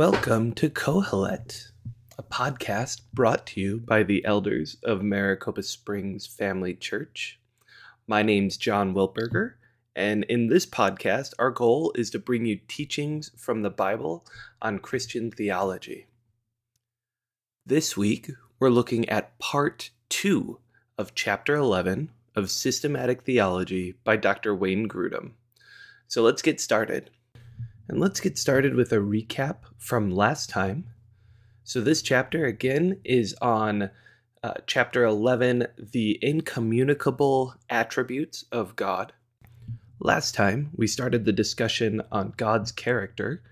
Welcome to Kohelet, a podcast brought to you by the elders of Maricopa Springs Family Church. My name's John Wilberger, and in this podcast, our goal is to bring you teachings from the Bible on Christian theology. This week, we're looking at part two of chapter 11 of Systematic Theology by Dr. Wayne Grudem. So let's get started. And let's get started with a recap from last time. So, this chapter again is on uh, chapter 11, the incommunicable attributes of God. Last time, we started the discussion on God's character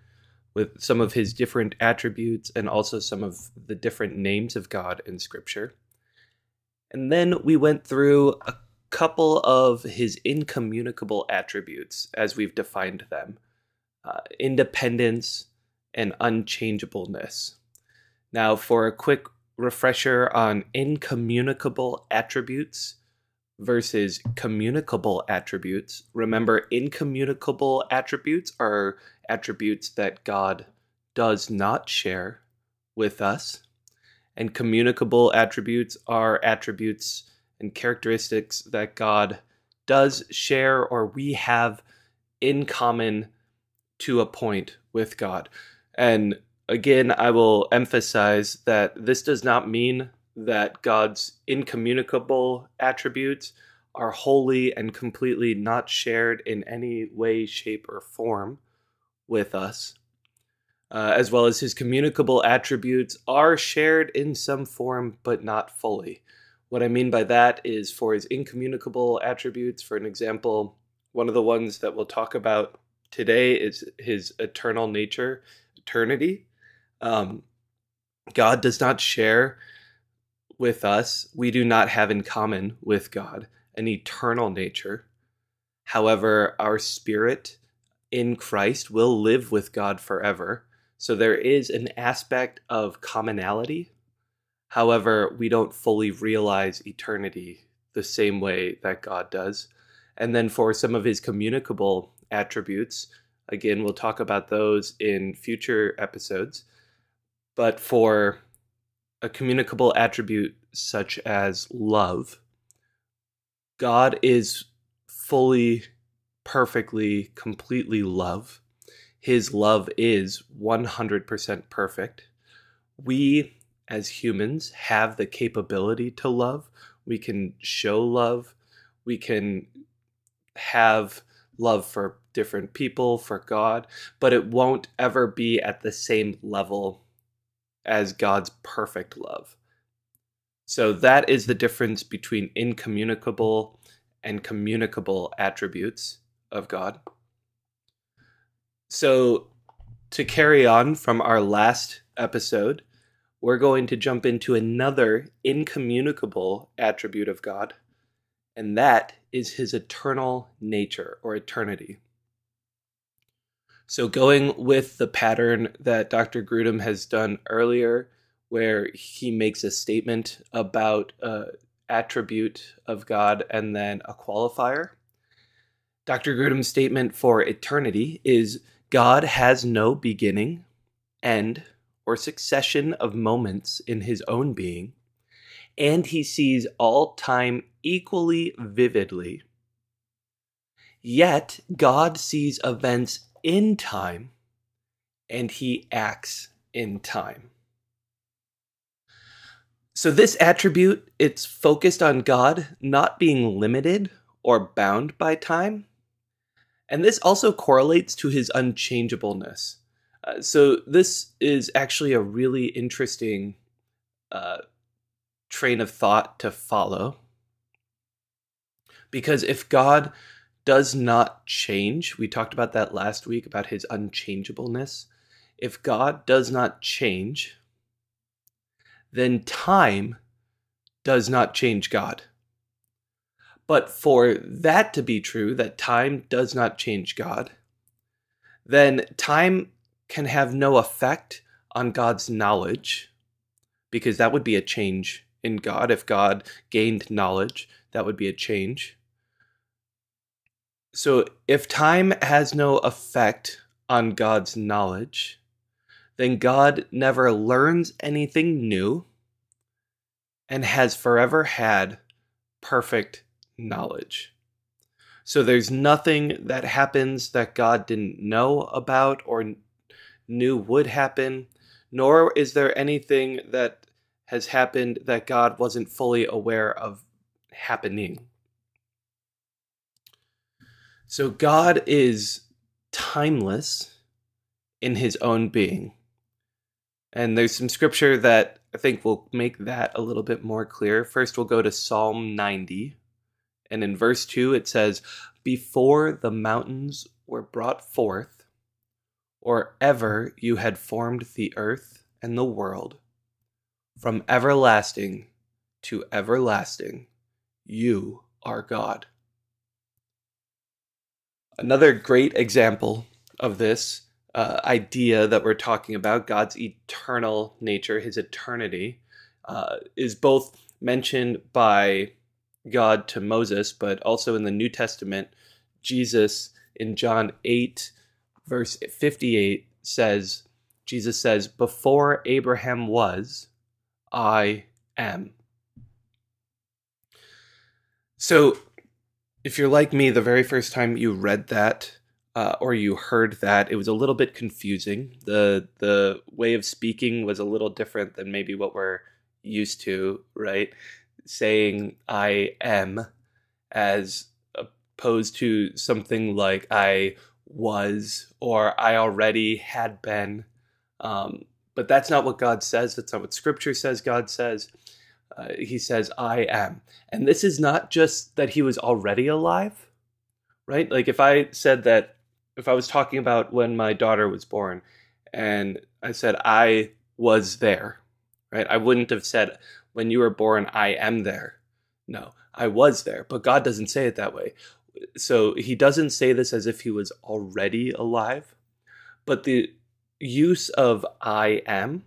with some of his different attributes and also some of the different names of God in Scripture. And then we went through a couple of his incommunicable attributes as we've defined them uh, independence, and unchangeableness. Now, for a quick refresher on incommunicable attributes versus communicable attributes, remember, incommunicable attributes are attributes that God does not share with us, and communicable attributes are attributes and characteristics that God does share or we have in common to a point with God. And again, I will emphasize that this does not mean that God's incommunicable attributes are wholly and completely not shared in any way, shape, or form with us. Uh, as well as his communicable attributes are shared in some form, but not fully. What I mean by that is for his incommunicable attributes, for an example, one of the ones that we'll talk about today is his eternal nature, eternity. Um, God does not share with us, we do not have in common with God an eternal nature. However, our spirit in Christ will live with God forever. So there is an aspect of commonality. However, we don't fully realize eternity the same way that God does. And then for some of his communicable attributes. Again, we'll talk about those in future episodes. But for a communicable attribute such as love, God is fully, perfectly, completely love. His love is 100% perfect. We, as humans, have the capability to love. We can show love. We can have love for different people, for God, but it won't ever be at the same level as God's perfect love. So that is the difference between incommunicable and communicable attributes of God. So, to carry on from our last episode, we're going to jump into another incommunicable attribute of God, and that is his eternal nature or eternity. So, going with the pattern that Dr. Grudem has done earlier, where he makes a statement about an attribute of God and then a qualifier, Dr. Grudem's statement for eternity is God has no beginning, end, or succession of moments in his own being, and he sees all time equally vividly. Yet God sees events in time and he acts in time. So this attribute it's focused on God not being limited or bound by time. And this also correlates to his unchangeableness. Uh, so this is actually a really interesting uh, train of thought to follow. Because if God does not change, we talked about that last week about his unchangeableness. If God does not change, then time does not change God. But for that to be true, that time does not change God, then time can have no effect on God's knowledge, because that would be a change in God. If God gained knowledge, that would be a change. So if time has no effect on God's knowledge, then God never learns anything new and has forever had perfect knowledge. So there's nothing that happens that God didn't know about or knew would happen, nor is there anything that has happened that God wasn't fully aware of happening. So God is timeless in his own being. And there's some scripture that I think will make that a little bit more clear. First, we'll go to Psalm 90. And in verse 2, it says, Before the mountains were brought forth, or ever you had formed the earth and the world, from everlasting to everlasting, you are God. Another great example of this uh, idea that we're talking about, God's eternal nature, his eternity, uh, is both mentioned by God to Moses, but also in the New Testament, Jesus in John 8, verse 58 says, Jesus says, Before Abraham was, I am. So, if you're like me, the very first time you read that uh, or you heard that, it was a little bit confusing. the The way of speaking was a little different than maybe what we're used to, right? saying I am as opposed to something like I was or I already had been. Um, but that's not what God says. That's not what Scripture says God says. Uh, he says, I am. And this is not just that he was already alive, right? Like if I said that, if I was talking about when my daughter was born and I said, I was there, right? I wouldn't have said, when you were born, I am there. No, I was there. But God doesn't say it that way. So he doesn't say this as if he was already alive. But the use of I am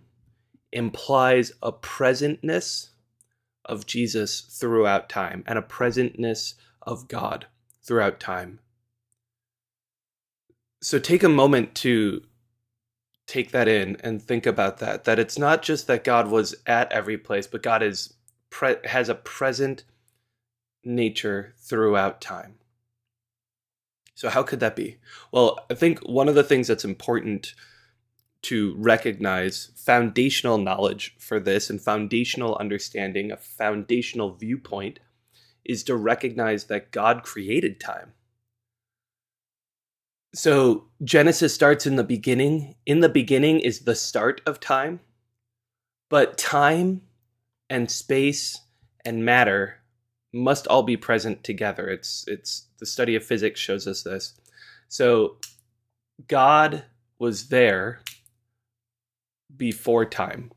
implies a presentness of Jesus throughout time and a presentness of God throughout time. So take a moment to take that in and think about that that it's not just that God was at every place but God is pre- has a present nature throughout time. So how could that be? Well, I think one of the things that's important to recognize foundational knowledge for this and foundational understanding, a foundational viewpoint is to recognize that God created time. So Genesis starts in the beginning. In the beginning is the start of time. But time and space and matter must all be present together. It's it's the study of physics shows us this. So God was there before time.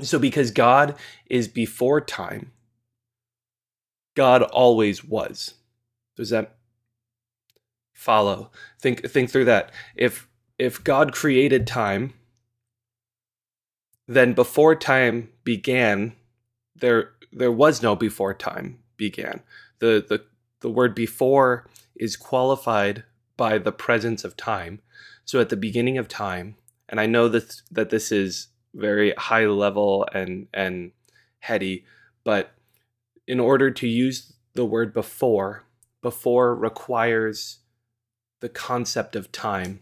So because God is before time, God always was. Does that follow. Think think through that. If if God created time, then before time began, there there was no before time began. The the the word before is qualified by the presence of time. So at the beginning of time, and I know that that this is very high level and and heady, but in order to use the word before, before requires the concept of time,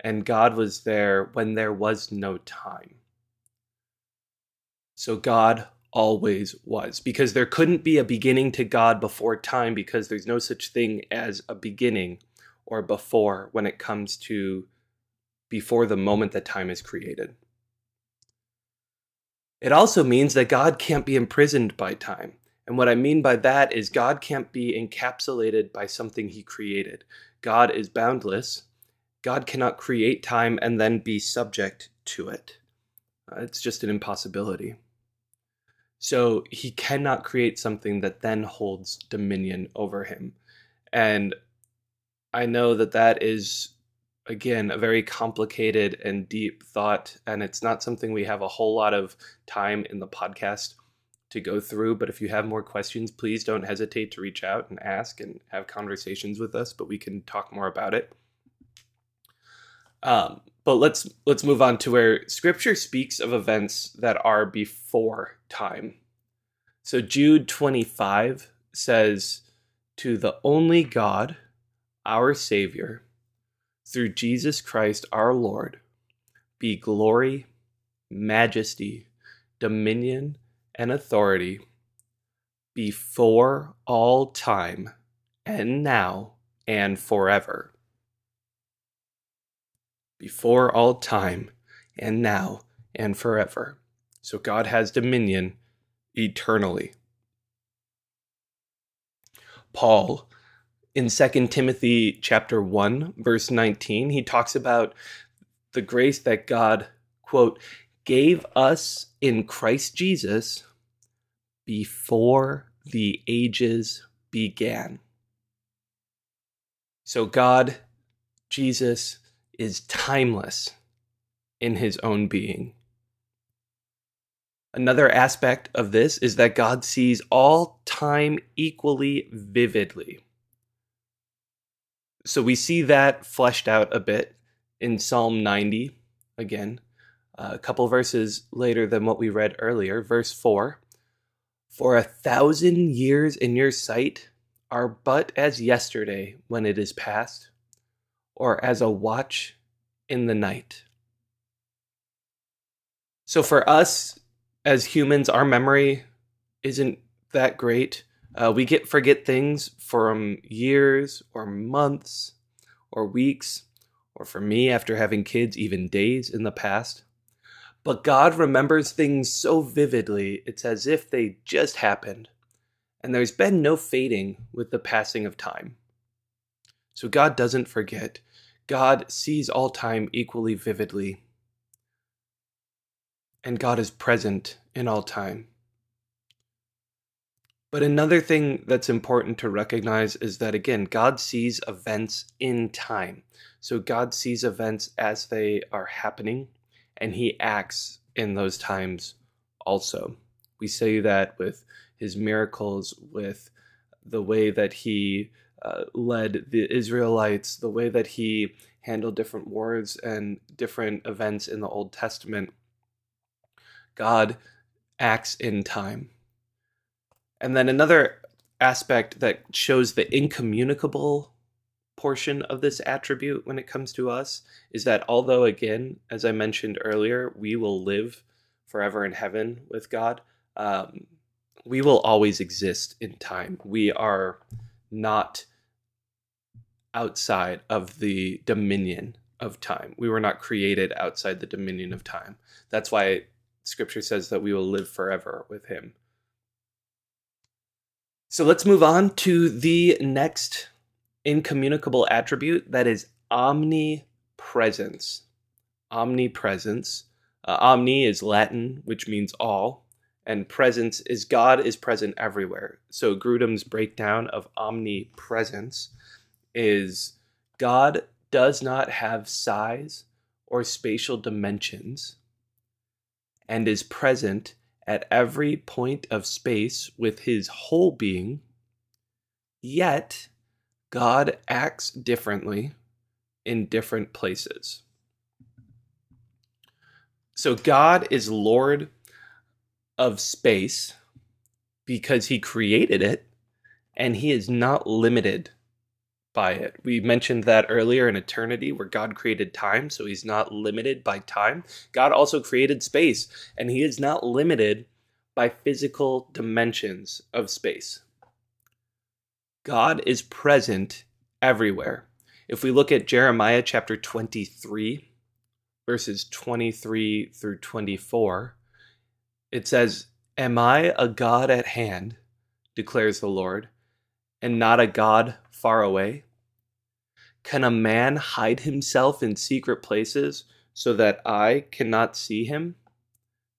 and God was there when there was no time. So God always was, because there couldn't be a beginning to God before time, because there's no such thing as a beginning or before when it comes to before the moment that time is created. It also means that God can't be imprisoned by time. And what I mean by that is God can't be encapsulated by something he created. God is boundless. God cannot create time and then be subject to it. Uh, it's just an impossibility. So he cannot create something that then holds dominion over him. And I know that that is, again, a very complicated and deep thought, and it's not something we have a whole lot of time in the podcast to go through. But if you have more questions, please don't hesitate to reach out and ask and have conversations with us, but we can talk more about it. Um, but let's let's move on to where scripture speaks of events that are before time. So Jude 25 says to the only God, our savior, through Jesus Christ our Lord, be glory, majesty, dominion, and authority before all time and now and forever before all time, and now, and forever. So God has dominion eternally. Paul, in 2 Timothy chapter 1, verse 19, he talks about the grace that God, quote, gave us in Christ Jesus before the ages began. So God, Jesus, is timeless in his own being. Another aspect of this is that God sees all time equally vividly. So we see that fleshed out a bit in Psalm 90, again, uh, a couple verses later than what we read earlier, verse 4. For a thousand years in your sight are but as yesterday when it is past, or as a watch in the night. So for us as humans, our memory isn't that great. Uh, we get forget things from years or months or weeks, or for me, after having kids, even days in the past. But God remembers things so vividly, it's as if they just happened, and there's been no fading with the passing of time. So God doesn't forget. God sees all time equally vividly. And God is present in all time. But another thing that's important to recognize is that, again, God sees events in time. So God sees events as they are happening, and He acts in those times also. We say that with His miracles, with the way that He uh, led the Israelites, the way that he handled different wars and different events in the Old Testament. God acts in time. And then another aspect that shows the incommunicable portion of this attribute when it comes to us is that although, again, as I mentioned earlier, we will live forever in heaven with God, um, we will always exist in time. We are not outside of the dominion of time. We were not created outside the dominion of time. That's why scripture says that we will live forever with him. So let's move on to the next incommunicable attribute that is omnipresence. Omnipresence. Uh, omni is Latin, which means all, and presence is God is present everywhere. So Grudem's breakdown of omnipresence is God does not have size or spatial dimensions and is present at every point of space with his whole being, yet God acts differently in different places. So God is Lord of space because he created it and he is not limited by it. We mentioned that earlier in eternity, where God created time, so he's not limited by time. God also created space, and he is not limited by physical dimensions of space. God is present everywhere. If we look at Jeremiah chapter 23, verses 23 through 24, it says, Am I a God at hand, declares the Lord, and not a God far away? Can a man hide himself in secret places so that I cannot see him?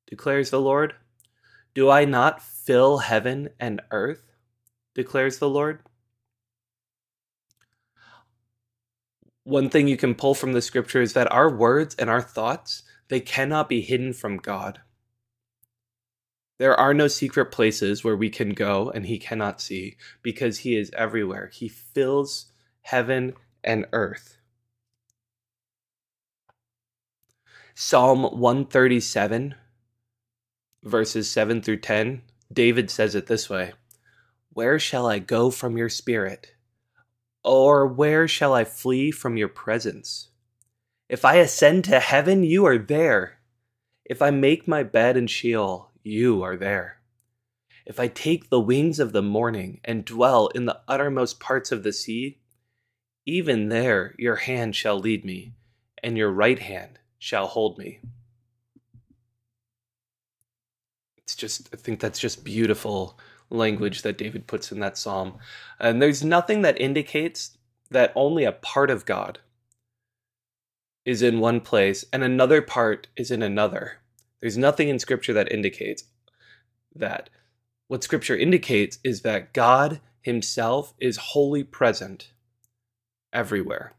declares the Lord. Do I not fill heaven and earth? declares the Lord. One thing you can pull from the scripture is that our words and our thoughts, they cannot be hidden from God. There are no secret places where we can go and he cannot see because he is everywhere. He fills heaven and earth. Psalm 137, verses 7 through 10, David says it this way Where shall I go from your spirit? Or where shall I flee from your presence? If I ascend to heaven, you are there. If I make my bed in Sheol, you are there. If I take the wings of the morning and dwell in the uttermost parts of the sea, even there your hand shall lead me, and your right hand shall hold me. It's just, I think that's just beautiful language that David puts in that psalm. And there's nothing that indicates that only a part of God is in one place and another part is in another. There's nothing in Scripture that indicates that. What Scripture indicates is that God Himself is wholly present everywhere.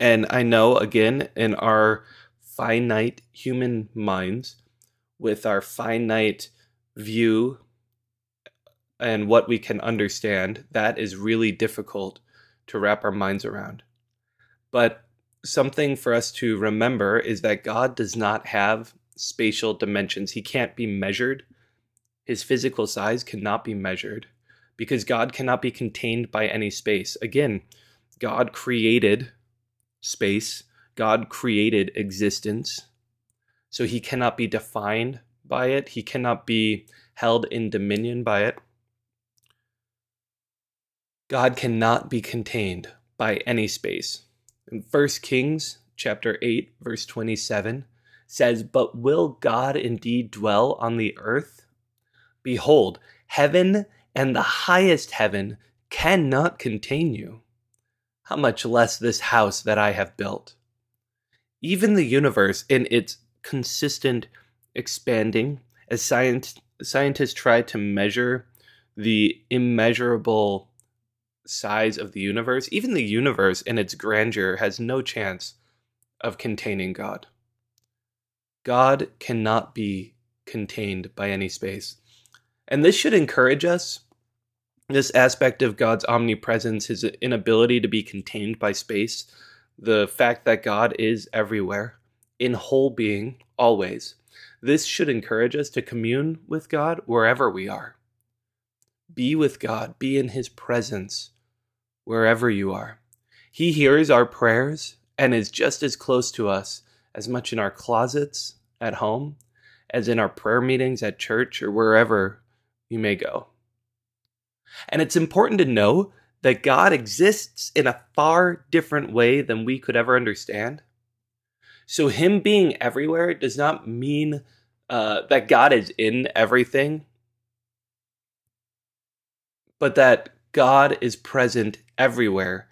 And I know, again, in our finite human minds, with our finite view and what we can understand, that is really difficult to wrap our minds around. But something for us to remember is that God does not have spatial dimensions. He can't be measured. His physical size cannot be measured because God cannot be contained by any space. Again, God created space, God created existence. So he cannot be defined by it, he cannot be held in dominion by it. God cannot be contained by any space. 1 Kings chapter 8 verse 27 says, "But will God indeed dwell on the earth? Behold, heaven and the highest heaven cannot contain you. How much less this house that I have built?" Even the universe in its consistent expanding as science, scientists try to measure the immeasurable size of the universe, even the universe in its grandeur has no chance of containing God. God cannot be contained by any space. And this should encourage us. This aspect of God's omnipresence, his inability to be contained by space, the fact that God is everywhere, in whole being, always. This should encourage us to commune with God wherever we are. Be with God, be in His presence wherever you are. He hears our prayers and is just as close to us as much in our closets at home as in our prayer meetings at church or wherever you may go. And it's important to know that God exists in a far different way than we could ever understand. So, Him being everywhere does not mean uh, that God is in everything, but that God is present everywhere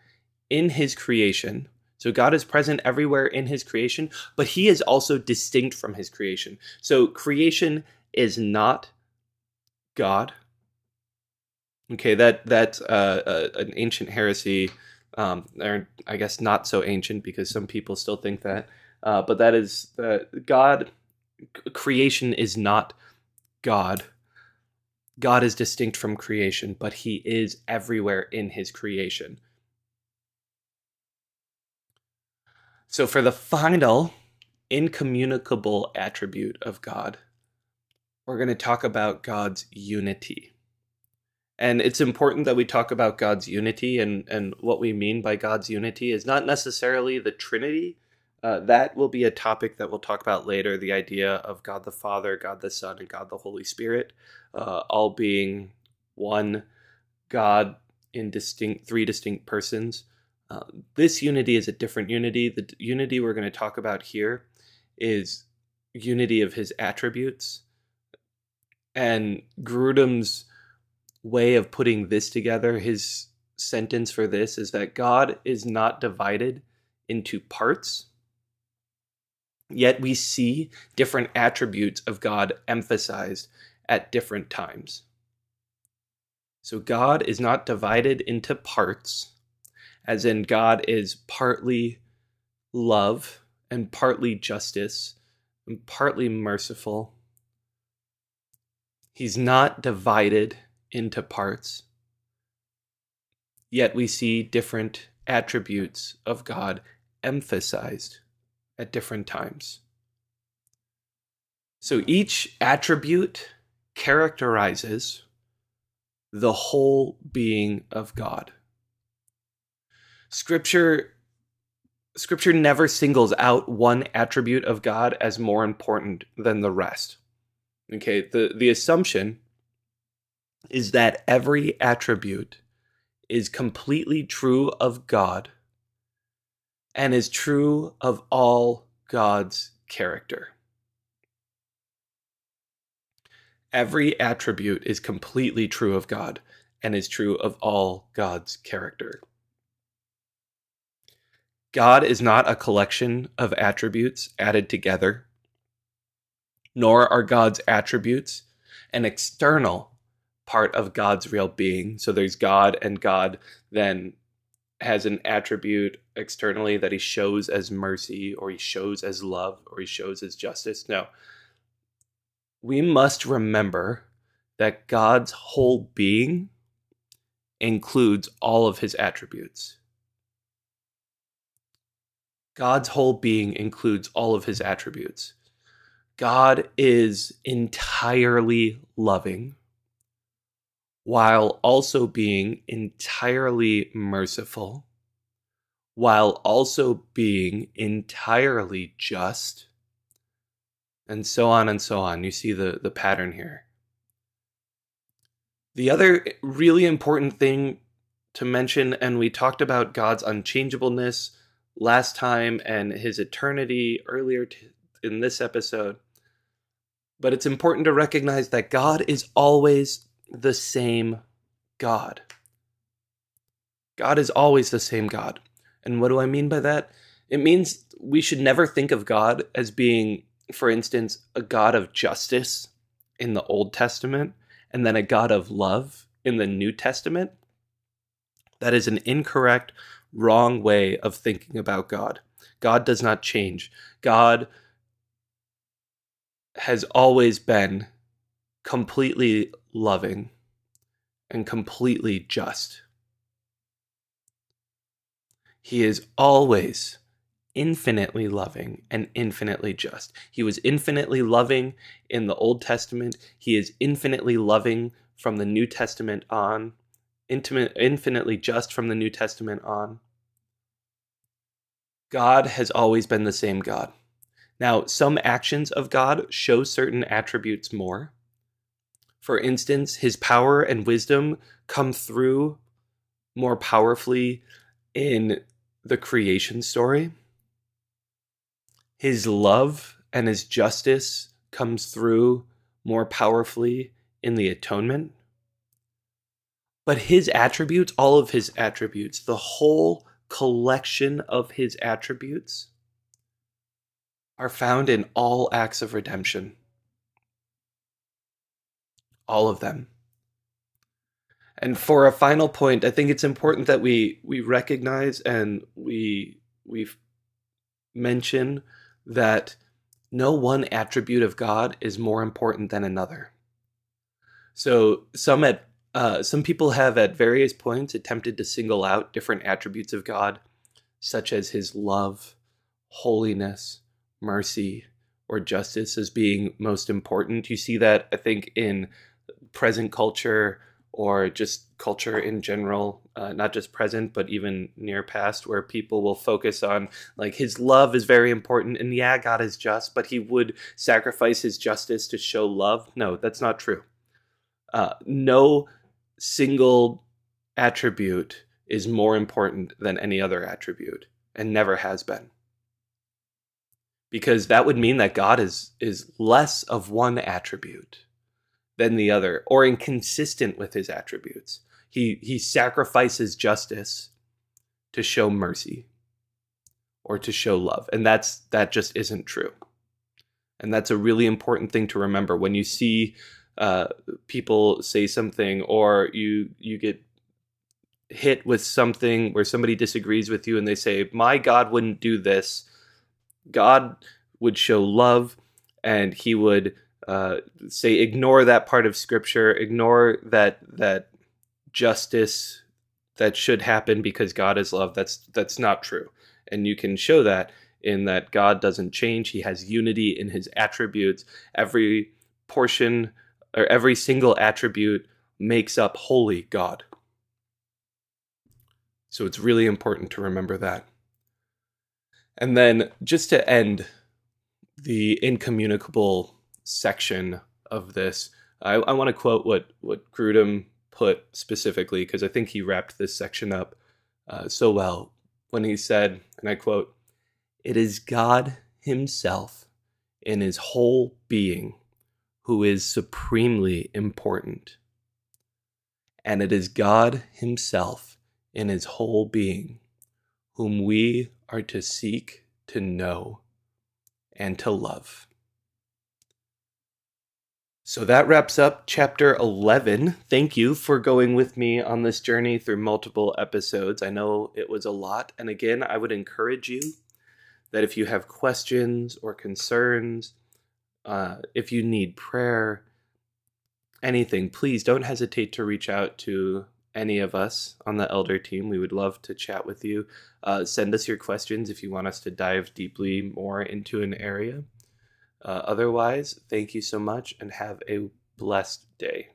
in His creation. So, God is present everywhere in His creation, but He is also distinct from His creation. So, creation is not God. Okay, that that's uh, uh, an ancient heresy, um, or I guess not so ancient because some people still think that. Uh, but that is God. Creation is not God. God is distinct from creation, but He is everywhere in His creation. So, for the final incommunicable attribute of God, we're going to talk about God's unity. And it's important that we talk about God's unity, and, and what we mean by God's unity is not necessarily the Trinity, uh, that will be a topic that we'll talk about later the idea of God the Father, God the Son, and God the Holy Spirit, uh, all being one God in distinct, three distinct persons. Uh, this unity is a different unity. The unity we're going to talk about here is unity of his attributes. And Grudem's way of putting this together, his sentence for this is that God is not divided into parts Yet we see different attributes of God emphasized at different times. So God is not divided into parts, as in God is partly love and partly justice and partly merciful. He's not divided into parts. Yet we see different attributes of God emphasized at different times. So each attribute characterizes the whole being of God. Scripture scripture never singles out one attribute of God as more important than the rest. Okay, the the assumption is that every attribute is completely true of God and is true of all God's character. Every attribute is completely true of God and is true of all God's character. God is not a collection of attributes added together, nor are God's attributes an external part of God's real being. So there's God, and God then has an attribute externally that he shows as mercy, or he shows as love, or he shows as justice. No. We must remember that God's whole being includes all of his attributes. God's whole being includes all of his attributes. God is entirely loving while also being entirely merciful, while also being entirely just, and so on and so on. You see the, the pattern here. The other really important thing to mention, and we talked about God's unchangeableness last time and his eternity earlier t- in this episode. But it's important to recognize that God is always the same God. God is always the same God. And what do I mean by that? It means we should never think of God as being, for instance, a God of justice in the Old Testament and then a God of love in the New Testament. That is an incorrect wrong way of thinking about God. God does not change. God has always been completely loving and completely just. He is always infinitely loving and infinitely just. He was infinitely loving in the Old Testament. He is infinitely loving from the New Testament on intimate, infinitely just from the New Testament on. God has always been the same God. Now, some actions of God show certain attributes more. For instance, his power and wisdom come through more powerfully in the creation story. His love and his justice comes through more powerfully in the atonement. But his attributes, all of his attributes, the whole collection of his attributes, are found in all acts of redemption. All of them. And for a final point, I think it's important that we we recognize and we we mention that no one attribute of God is more important than another. So some at uh, some people have at various points attempted to single out different attributes of God, such as his love, holiness, mercy, or justice, as being most important. You see that, I think, in present culture or just culture in general, uh, not just present, but even near past, where people will focus on like his love is very important. And yeah, God is just, but he would sacrifice his justice to show love. No, that's not true. Uh, no single attribute is more important than any other attribute and never has been because that would mean that god is is less of one attribute than the other or inconsistent with his attributes. He he sacrifices justice to show mercy or to show love. And that's that just isn't true. And that's a really important thing to remember. When you see uh, people say something or you you get hit with something where somebody disagrees with you and they say my god wouldn't do this. God would show love and he would uh, say ignore that part of scripture ignore that that justice that should happen because god is love that's that's not true and you can show that in that God doesn't change. He has unity in his attributes. Every portion or every single attribute makes up holy God. So it's really important to remember that. And then just to end the incommunicable section of this, I, I want to quote what, what Grudem put specifically, because I think he wrapped this section up uh, so well when he said, and I quote, It is God Himself in His whole being who is supremely important. And it is God Himself in His whole being whom we are to seek to know and to love. So that wraps up chapter 11. Thank you for going with me on this journey through multiple episodes. I know it was a lot. And again, I would encourage you that if you have questions or concerns, uh, if you need prayer, anything, please don't hesitate to reach out to any of us on the elder team. We would love to chat with you. Uh, send us your questions if you want us to dive deeply more into an area. Uh, otherwise, thank you so much and have a blessed day.